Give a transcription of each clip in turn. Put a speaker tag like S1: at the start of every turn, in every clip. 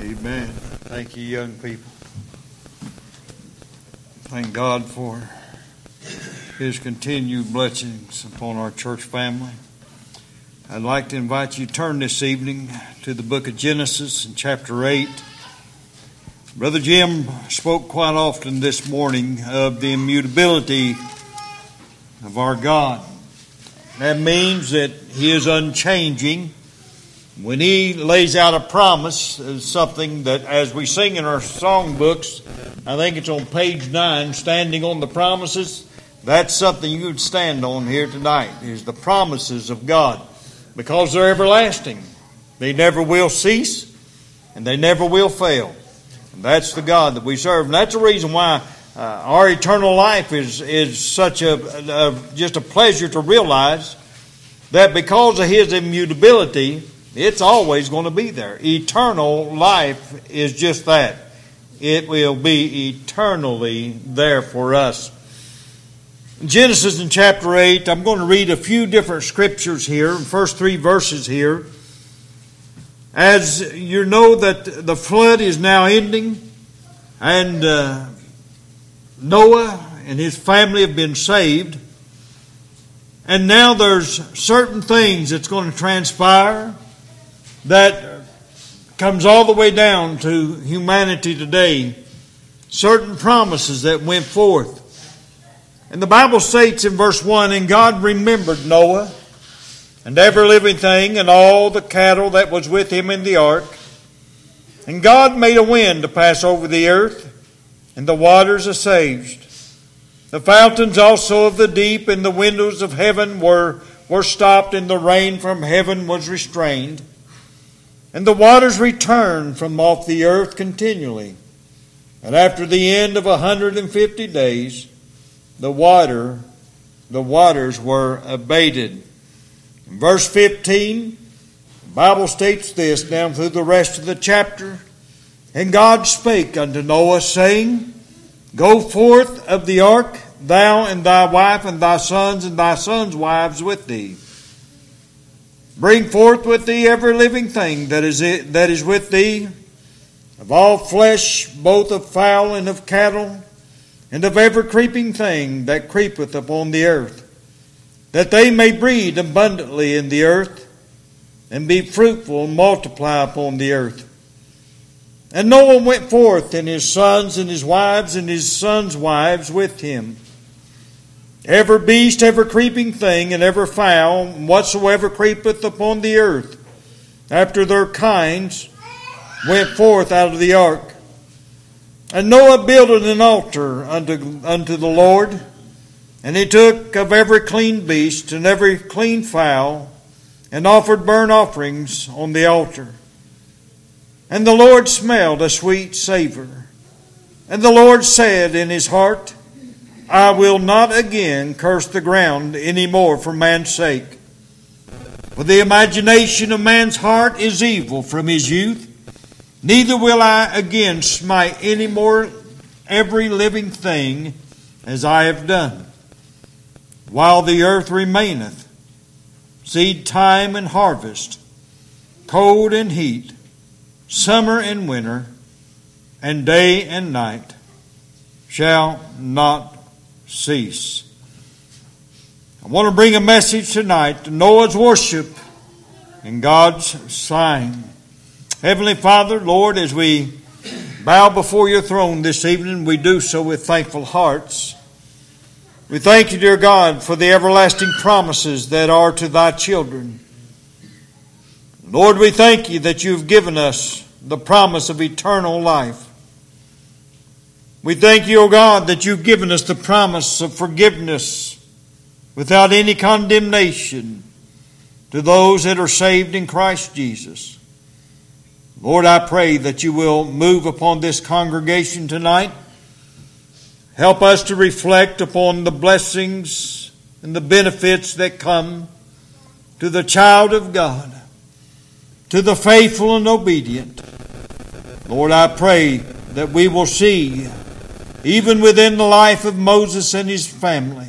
S1: Amen. Thank you, young people. Thank God for His continued blessings upon our church family. I'd like to invite you to turn this evening to the book of Genesis in chapter 8. Brother Jim spoke quite often this morning of the immutability of our God. That means that He is unchanging. When He lays out a promise, is something that, as we sing in our songbooks, I think it's on page nine, standing on the promises. That's something you would stand on here tonight, is the promises of God because they're everlasting. They never will cease and they never will fail. And that's the God that we serve. And that's the reason why uh, our eternal life is, is such a, a, just a pleasure to realize that because of His immutability, it's always going to be there. Eternal life is just that. It will be eternally there for us. Genesis in chapter 8, I'm going to read a few different scriptures here, first three verses here. As you know that the flood is now ending, and uh, Noah and his family have been saved, and now there's certain things that's going to transpire that comes all the way down to humanity today. Certain promises that went forth. And the Bible states in verse 1 And God remembered Noah and every living thing and all the cattle that was with him in the ark. And God made a wind to pass over the earth, and the waters assuaged. The fountains also of the deep and the windows of heaven were, were stopped, and the rain from heaven was restrained. And the waters returned from off the earth continually. And after the end of a hundred and fifty days, the water, the waters were abated. In verse 15, the Bible states this down through the rest of the chapter. And God spake unto Noah, saying, Go forth of the ark, thou and thy wife and thy sons and thy sons' wives with thee. Bring forth with thee every living thing that is, that is with thee, of all flesh, both of fowl and of cattle, and of every creeping thing that creepeth upon the earth, that they may breed abundantly in the earth, and be fruitful and multiply upon the earth. And Noah went forth, and his sons and his wives and his sons' wives with him. Every beast, every creeping thing, and every fowl, whatsoever creepeth upon the earth, after their kinds, went forth out of the ark. And Noah builded an altar unto, unto the Lord, and he took of every clean beast and every clean fowl, and offered burnt offerings on the altar. And the Lord smelled a sweet savor. And the Lord said in his heart, I will not again curse the ground any more for man's sake. For the imagination of man's heart is evil from his youth. Neither will I again smite any more every living thing as I have done. While the earth remaineth, seed time and harvest, cold and heat, summer and winter, and day and night shall not cease. I want to bring a message tonight to Noah's worship and God's sign. Heavenly Father, Lord, as we bow before your throne this evening, we do so with thankful hearts. We thank you, dear God, for the everlasting promises that are to thy children. Lord, we thank you that you've given us the promise of eternal life. We thank you, O God, that you've given us the promise of forgiveness without any condemnation to those that are saved in Christ Jesus. Lord, I pray that you will move upon this congregation tonight. Help us to reflect upon the blessings and the benefits that come to the child of God, to the faithful and obedient. Lord, I pray that we will see, even within the life of Moses and his family,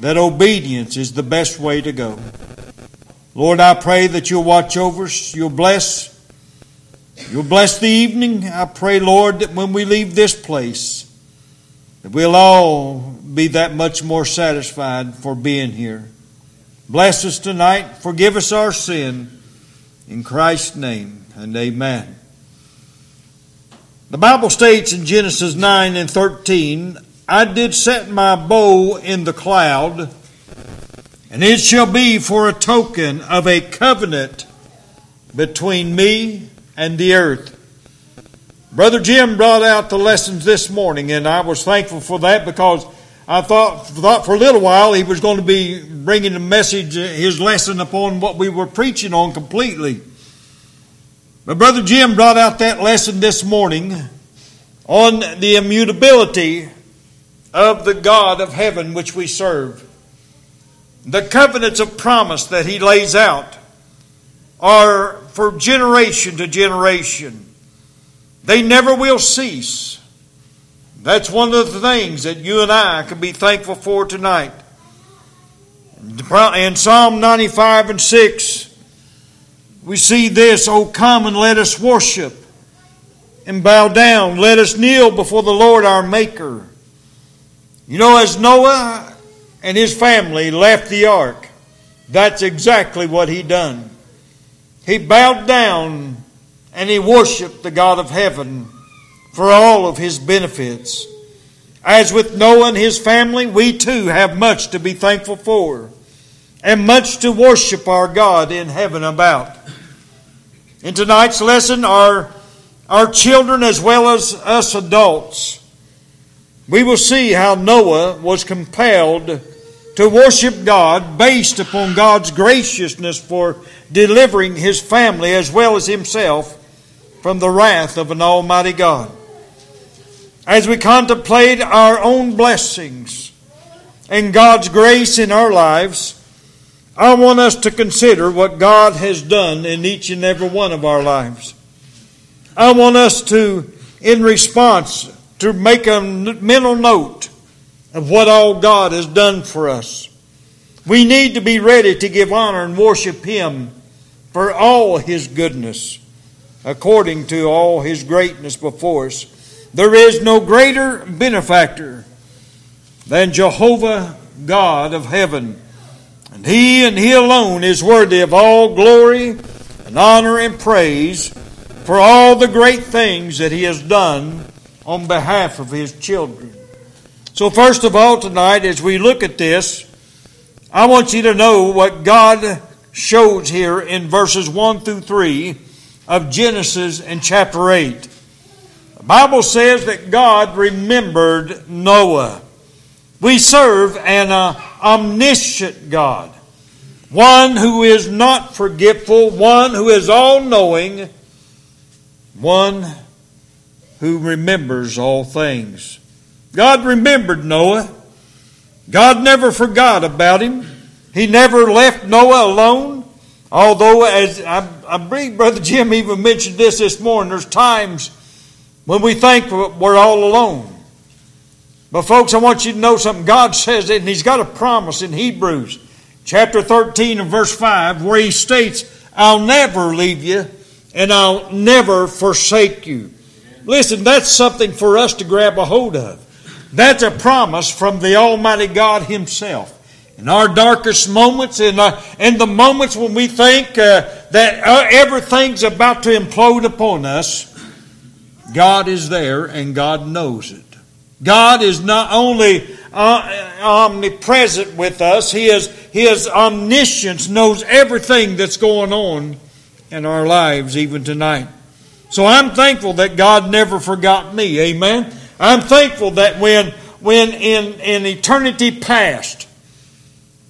S1: that obedience is the best way to go. Lord, I pray that you'll watch over us, you'll bless You'll bless the evening. I pray, Lord, that when we leave this place, that we'll all be that much more satisfied for being here. Bless us tonight. Forgive us our sin. In Christ's name, and amen. The Bible states in Genesis 9 and 13, I did set my bow in the cloud, and it shall be for a token of a covenant between me and the earth. Brother Jim brought out the lessons this morning, and I was thankful for that because I thought, thought for a little while he was going to be bringing the message, his lesson upon what we were preaching on completely. But Brother Jim brought out that lesson this morning on the immutability of the God of heaven which we serve. The covenants of promise that he lays out are for generation to generation. They never will cease. That's one of the things that you and I can be thankful for tonight. In Psalm 95 and 6, we see this, O come and let us worship and bow down. Let us kneel before the Lord our Maker. You know, as Noah and his family left the ark, that's exactly what he done. He bowed down and he worshiped the God of heaven for all of his benefits. As with Noah and his family, we too have much to be thankful for and much to worship our God in heaven about. In tonight's lesson, our, our children as well as us adults, we will see how Noah was compelled to worship God based upon God's graciousness for delivering his family as well as himself from the wrath of an almighty God. As we contemplate our own blessings and God's grace in our lives, I want us to consider what God has done in each and every one of our lives. I want us to, in response, to make a mental note of what all God has done for us. We need to be ready to give honor and worship Him for all His goodness, according to all His greatness before us. There is no greater benefactor than Jehovah God of heaven. And He and He alone is worthy of all glory and honor and praise for all the great things that He has done on behalf of His children. So, first of all, tonight, as we look at this, I want you to know what God shows here in verses 1 through 3 of Genesis and chapter 8. The Bible says that God remembered Noah. We serve an uh, omniscient God, one who is not forgetful, one who is all knowing, one who remembers all things. God remembered Noah. God never forgot about him. He never left Noah alone. Although, as I, I believe Brother Jim even mentioned this this morning, there's times when we think we're all alone. But, folks, I want you to know something. God says it, and He's got a promise in Hebrews chapter 13 and verse 5 where He states, I'll never leave you and I'll never forsake you. Listen, that's something for us to grab a hold of. That's a promise from the Almighty God Himself. In our darkest moments, in, uh, in the moments when we think uh, that uh, everything's about to implode upon us, God is there and God knows it. God is not only uh, omnipresent with us, He is His omniscience knows everything that's going on in our lives even tonight. So I'm thankful that God never forgot me. Amen. I'm thankful that when when in, in eternity past,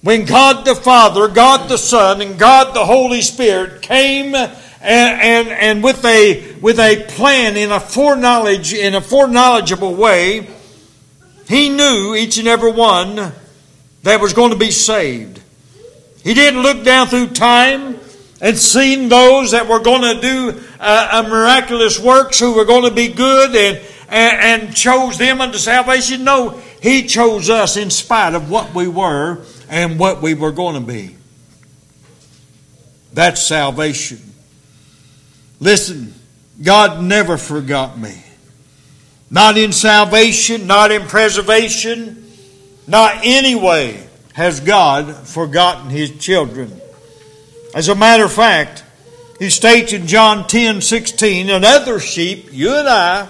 S1: when God the Father, God the Son, and God the Holy Spirit came and, and, and with, a, with a plan in a foreknowledge, in a foreknowledgeable way, he knew each and every one that was going to be saved. He didn't look down through time and seen those that were going to do miraculous works who were going to be good and, and, and chose them unto salvation. No, he chose us in spite of what we were and what we were going to be. That's salvation. Listen, God never forgot me. Not in salvation, not in preservation, not any way has God forgotten his children. As a matter of fact, he states in John 10 16, and other sheep, you and I,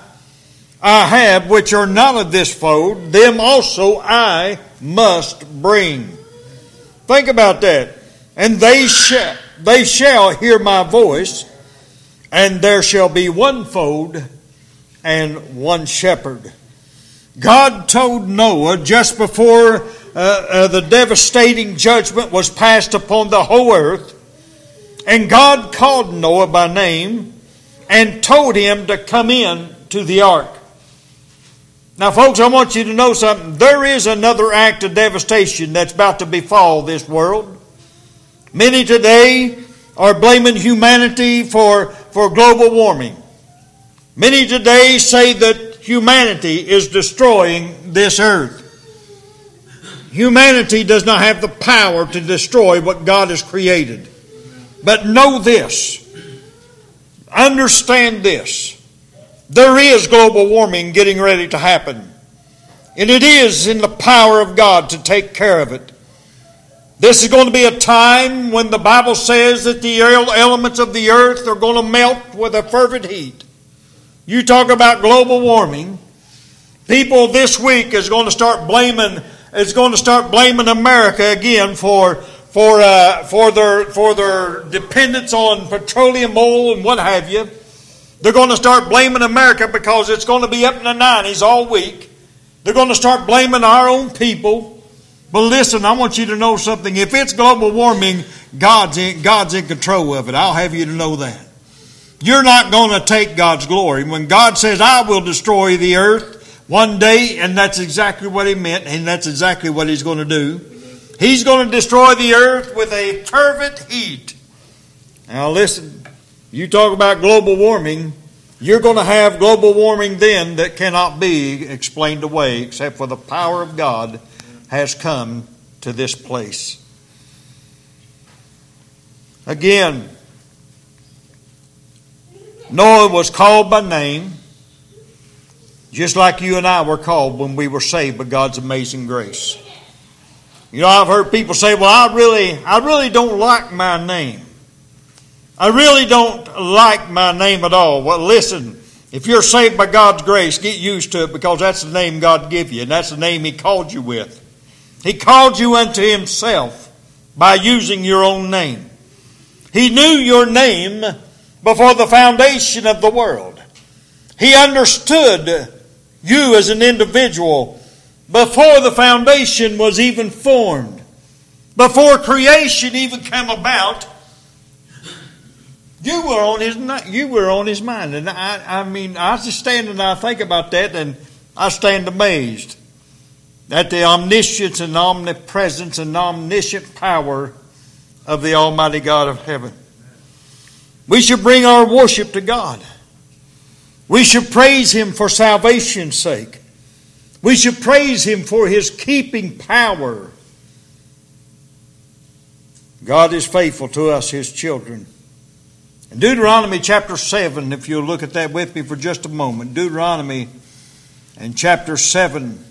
S1: I have, which are not of this fold, them also I must bring. Think about that. And they shall, they shall hear my voice, and there shall be one fold and one shepherd. God told Noah just before uh, uh, the devastating judgment was passed upon the whole earth, and God called Noah by name and told him to come in to the ark. Now, folks, I want you to know something. There is another act of devastation that's about to befall this world. Many today are blaming humanity for, for global warming. Many today say that humanity is destroying this earth. Humanity does not have the power to destroy what God has created. But know this. Understand this. There is global warming getting ready to happen. And it is in the power of God to take care of it. This is going to be a time when the Bible says that the elements of the earth are going to melt with a fervent heat. You talk about global warming. People this week is going to start blaming is going to start blaming America again for for uh, for their for their dependence on petroleum oil and what have you. They're going to start blaming America because it's going to be up in the 90s all week. They're going to start blaming our own people. But listen, I want you to know something. If it's global warming, God's in, God's in control of it. I'll have you to know that. You're not going to take God's glory. When God says, I will destroy the earth one day, and that's exactly what He meant, and that's exactly what He's going to do. He's going to destroy the earth with a fervent heat. Now listen, you talk about global warming, you're going to have global warming then that cannot be explained away except for the power of God has come to this place. Again, Noah was called by name, just like you and I were called when we were saved by God's amazing grace. You know, I've heard people say, "Well, I really, I really don't like my name. I really don't like my name at all." Well, listen, if you're saved by God's grace, get used to it because that's the name God gave you, and that's the name He called you with. He called you unto Himself by using your own name. He knew your name before the foundation of the world. He understood you as an individual before the foundation was even formed. Before creation even came about, you were on his you were on his mind, and I, I mean, I just stand and I think about that, and I stand amazed at the omniscience and omnipresence and omniscient power of the Almighty God of heaven. We should bring our worship to God. We should praise Him for salvation's sake. We should praise Him for His keeping power. God is faithful to us, His children. In Deuteronomy chapter 7, if you'll look at that with me for just a moment, Deuteronomy and chapter 7.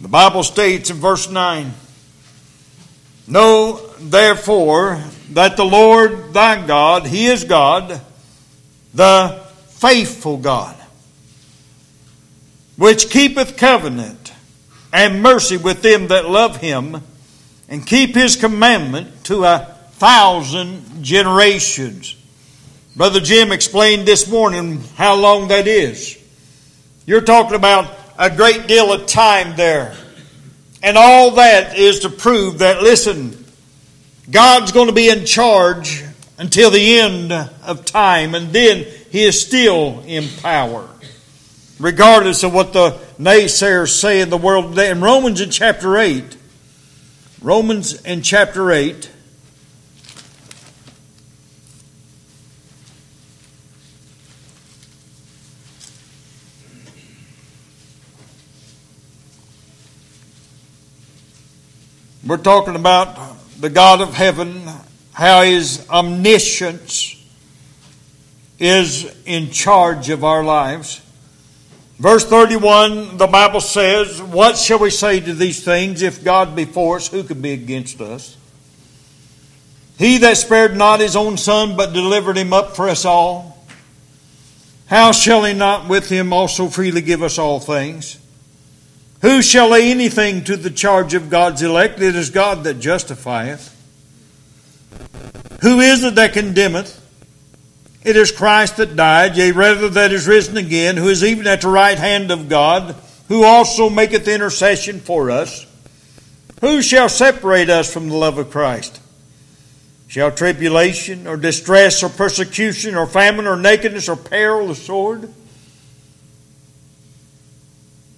S1: The Bible states in verse 9 Know therefore that the Lord thy God, He is God, the faithful God, which keepeth covenant and mercy with them that love Him and keep His commandment to a thousand generations. Brother Jim explained this morning how long that is. You're talking about a great deal of time there. And all that is to prove that, listen, God's going to be in charge until the end of time, and then He is still in power. Regardless of what the naysayers say in the world today. In Romans in chapter 8, Romans in chapter 8, We're talking about the God of heaven, how his omniscience is in charge of our lives. Verse 31, the Bible says, What shall we say to these things? If God be for us, who can be against us? He that spared not his own son, but delivered him up for us all, how shall he not with him also freely give us all things? Who shall lay anything to the charge of God's elect? It is God that justifieth. Who is it that condemneth? It is Christ that died, yea, rather that is risen again, who is even at the right hand of God, who also maketh intercession for us. Who shall separate us from the love of Christ? Shall tribulation, or distress, or persecution, or famine, or nakedness, or peril, or sword?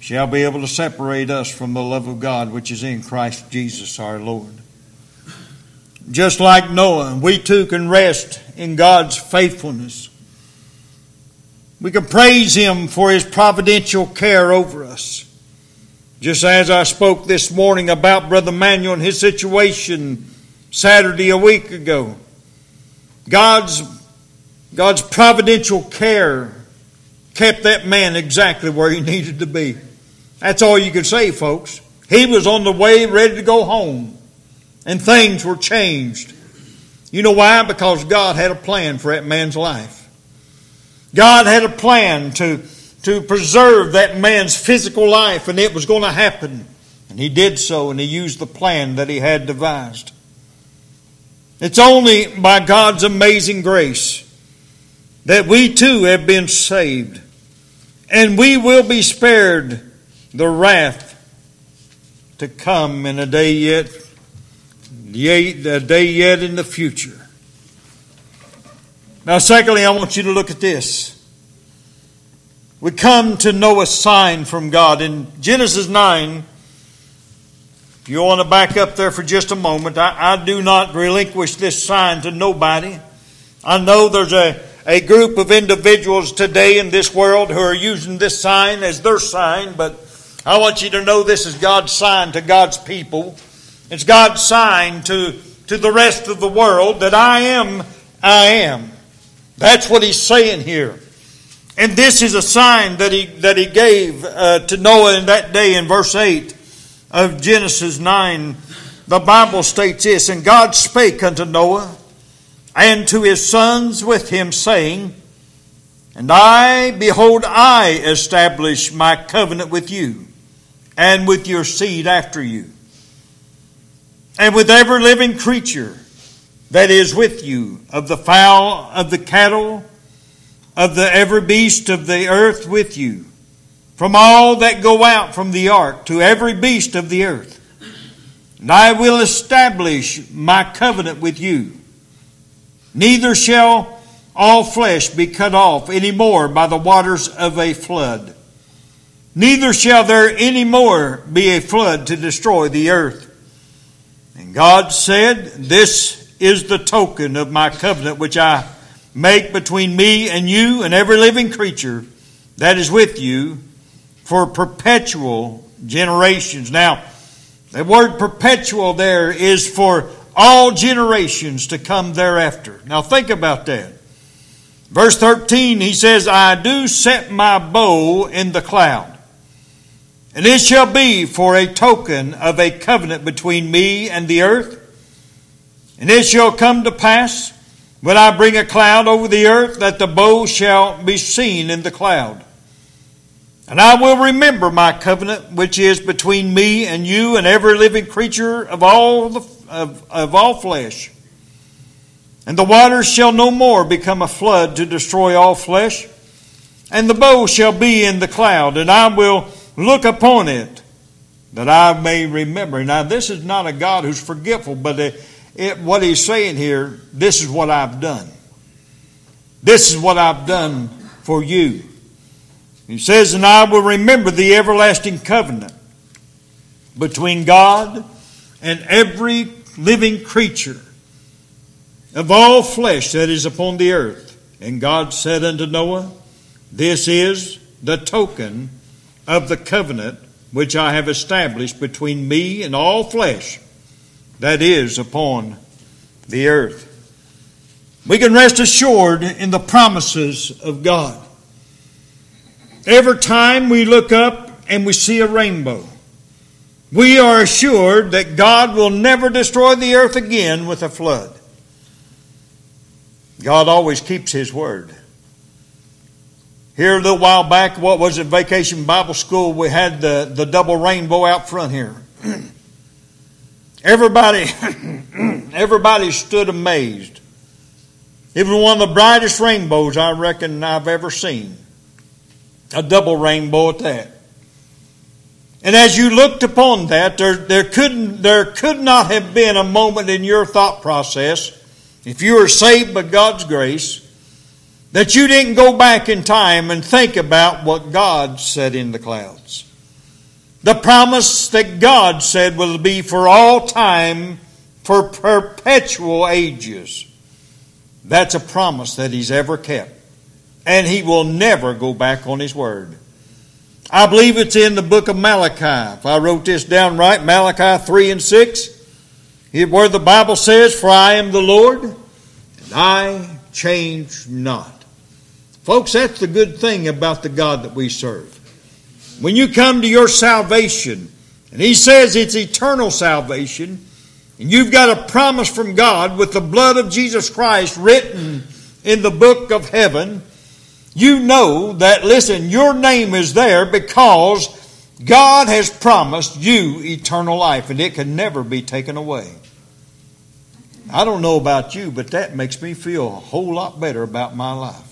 S1: shall be able to separate us from the love of God which is in Christ Jesus our Lord. Just like Noah, we too can rest in God's faithfulness. We can praise Him for His providential care over us. Just as I spoke this morning about Brother Manuel and his situation Saturday a week ago. God's, God's providential care kept that man exactly where he needed to be. That's all you can say, folks. He was on the way ready to go home, and things were changed. You know why? Because God had a plan for that man's life. God had a plan to, to preserve that man's physical life, and it was going to happen. And he did so, and he used the plan that he had devised. It's only by God's amazing grace that we too have been saved, and we will be spared the wrath to come in a day yet, a day yet in the future. Now, secondly, I want you to look at this. We come to know a sign from God. In Genesis 9, if you want to back up there for just a moment, I, I do not relinquish this sign to nobody. I know there's a, a group of individuals today in this world who are using this sign as their sign, but I want you to know this is God's sign to God's people. It's God's sign to, to the rest of the world that I am, I am. That's what he's saying here. And this is a sign that he, that he gave uh, to Noah in that day in verse 8 of Genesis 9. The Bible states this And God spake unto Noah and to his sons with him, saying, And I, behold, I establish my covenant with you and with your seed after you, and with every living creature that is with you, of the fowl, of the cattle, of the every beast of the earth with you, from all that go out from the ark to every beast of the earth. And I will establish my covenant with you. Neither shall all flesh be cut off any more by the waters of a flood Neither shall there any more be a flood to destroy the earth. And God said, This is the token of my covenant which I make between me and you and every living creature that is with you for perpetual generations. Now, the word perpetual there is for all generations to come thereafter. Now, think about that. Verse 13, he says, I do set my bow in the cloud. And it shall be for a token of a covenant between me and the earth. And it shall come to pass, when I bring a cloud over the earth, that the bow shall be seen in the cloud. And I will remember my covenant, which is between me and you and every living creature of all, the, of, of all flesh. And the waters shall no more become a flood to destroy all flesh. And the bow shall be in the cloud, and I will Look upon it that I may remember. Now, this is not a God who's forgetful, but it, it, what he's saying here, this is what I've done. This is what I've done for you. He says, And I will remember the everlasting covenant between God and every living creature of all flesh that is upon the earth. And God said unto Noah, This is the token of the covenant which I have established between me and all flesh that is upon the earth. We can rest assured in the promises of God. Every time we look up and we see a rainbow, we are assured that God will never destroy the earth again with a flood. God always keeps His word. Here a little while back, what was it, Vacation Bible School, we had the, the double rainbow out front here. everybody, everybody stood amazed. It was one of the brightest rainbows I reckon I've ever seen. A double rainbow at that. And as you looked upon that, there, there, couldn't, there could not have been a moment in your thought process, if you were saved by God's grace, that you didn't go back in time and think about what God said in the clouds. The promise that God said will be for all time, for perpetual ages. That's a promise that He's ever kept. And He will never go back on His word. I believe it's in the book of Malachi. If I wrote this down right, Malachi 3 and 6, where the Bible says, For I am the Lord, and I change not. Folks, that's the good thing about the God that we serve. When you come to your salvation, and He says it's eternal salvation, and you've got a promise from God with the blood of Jesus Christ written in the book of heaven, you know that, listen, your name is there because God has promised you eternal life, and it can never be taken away. I don't know about you, but that makes me feel a whole lot better about my life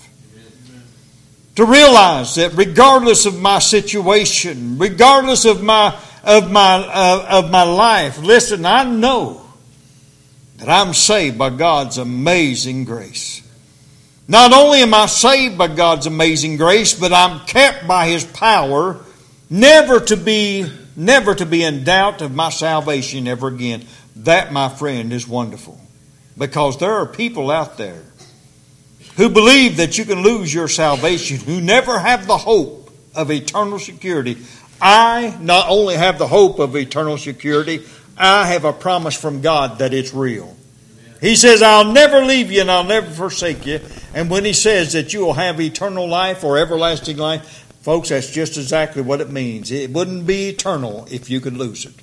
S1: to realize that regardless of my situation, regardless of my of my uh, of my life, listen, I know that I'm saved by God's amazing grace. Not only am I saved by God's amazing grace, but I'm kept by His power, never to be never to be in doubt of my salvation ever again. That, my friend, is wonderful, because there are people out there who believe that you can lose your salvation, who never have the hope of eternal security. I not only have the hope of eternal security, I have a promise from God that it's real. He says, I'll never leave you and I'll never forsake you. And when He says that you will have eternal life or everlasting life, folks, that's just exactly what it means. It wouldn't be eternal if you could lose it.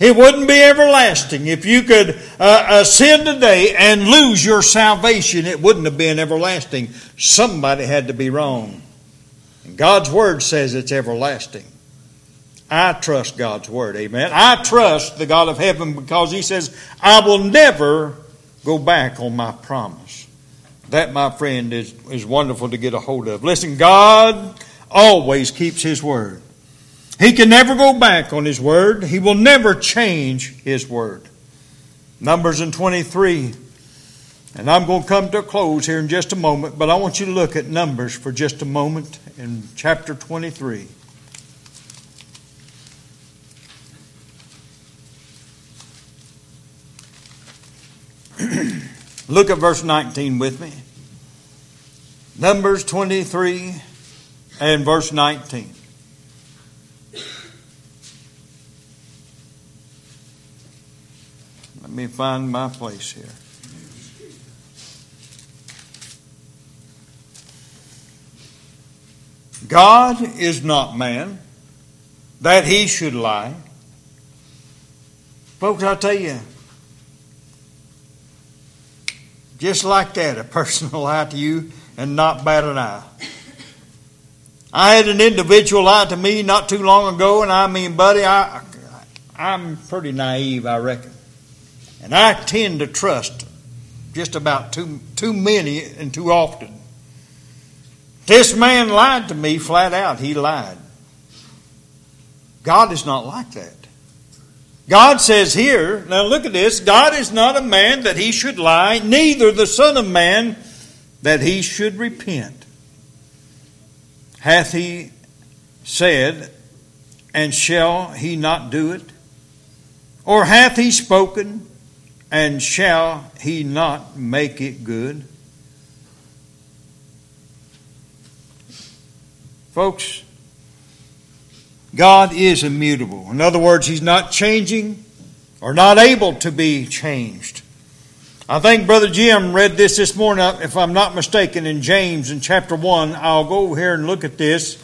S1: It wouldn't be everlasting. If you could uh, uh, sin today and lose your salvation, it wouldn't have been everlasting. Somebody had to be wrong. And God's Word says it's everlasting. I trust God's Word. Amen. I trust the God of heaven because He says, I will never go back on my promise. That, my friend, is, is wonderful to get a hold of. Listen, God always keeps His Word. He can never go back on His word. He will never change His word. Numbers in 23. And I'm going to come to a close here in just a moment, but I want you to look at Numbers for just a moment in chapter 23. look at verse 19 with me. Numbers 23 and verse 19. Me find my place here. God is not man that he should lie. Folks, I'll tell you, just like that, a person will lie to you and not bat an eye. I had an individual lie to me not too long ago, and I mean, buddy, I, I'm pretty naive, I reckon. And I tend to trust just about too, too many and too often. This man lied to me flat out. He lied. God is not like that. God says here, now look at this God is not a man that he should lie, neither the Son of Man that he should repent? Hath he said, and shall he not do it? Or hath he spoken, and shall he not make it good? Folks, God is immutable. In other words, He's not changing or not able to be changed. I think Brother Jim read this this morning, uh, if I'm not mistaken, in James in chapter 1. I'll go over here and look at this.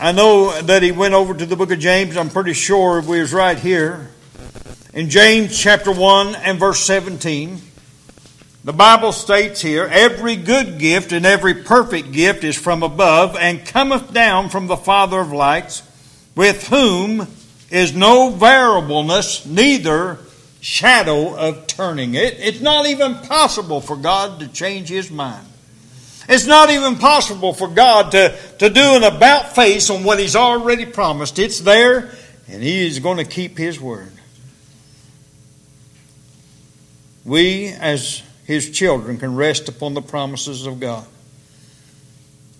S1: I know that he went over to the book of James. I'm pretty sure we was right here. In James chapter 1 and verse 17, the Bible states here, Every good gift and every perfect gift is from above and cometh down from the Father of lights, with whom is no variableness, neither shadow of turning. It, it's not even possible for God to change his mind. It's not even possible for God to, to do an about face on what He's already promised. It's there, and He is going to keep His word. We, as His children, can rest upon the promises of God.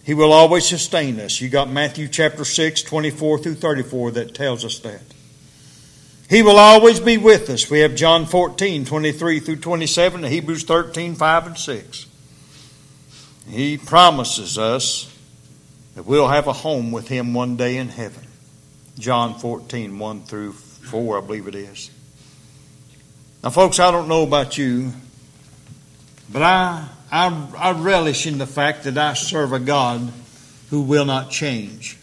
S1: He will always sustain us. You got Matthew chapter 6, 24 through 34 that tells us that. He will always be with us. We have John 14, 23 through 27, Hebrews 13, 5 and 6. He promises us that we'll have a home with Him one day in heaven. John 14, 1 through 4, I believe it is. Now, folks, I don't know about you, but I, I, I relish in the fact that I serve a God who will not change.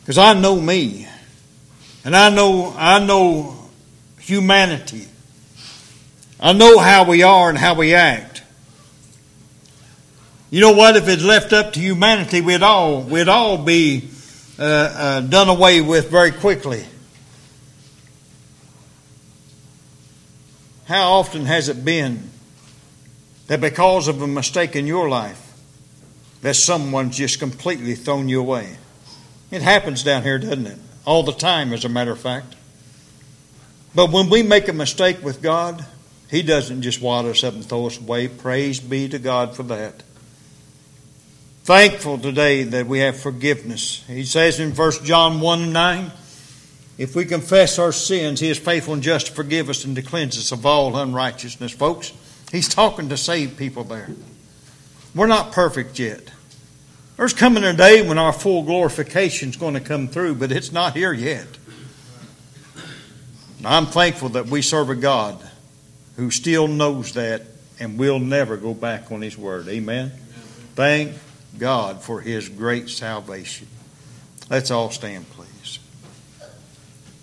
S1: Because I know me, and I know, I know humanity. I know how we are and how we act. You know what? If it's left up to humanity, we'd all we'd all be uh, uh, done away with very quickly. How often has it been that because of a mistake in your life, that someone's just completely thrown you away? It happens down here, doesn't it? All the time, as a matter of fact. But when we make a mistake with God, He doesn't just wad us up and throw us away. Praise be to God for that thankful today that we have forgiveness. He says in 1 John 1 9, if we confess our sins, He is faithful and just to forgive us and to cleanse us of all unrighteousness. Folks, He's talking to save people there. We're not perfect yet. There's coming a day when our full glorification is going to come through, but it's not here yet. I'm thankful that we serve a God who still knows that and will never go back on His word. Amen. Thank God for his great salvation. Let's all stand, please.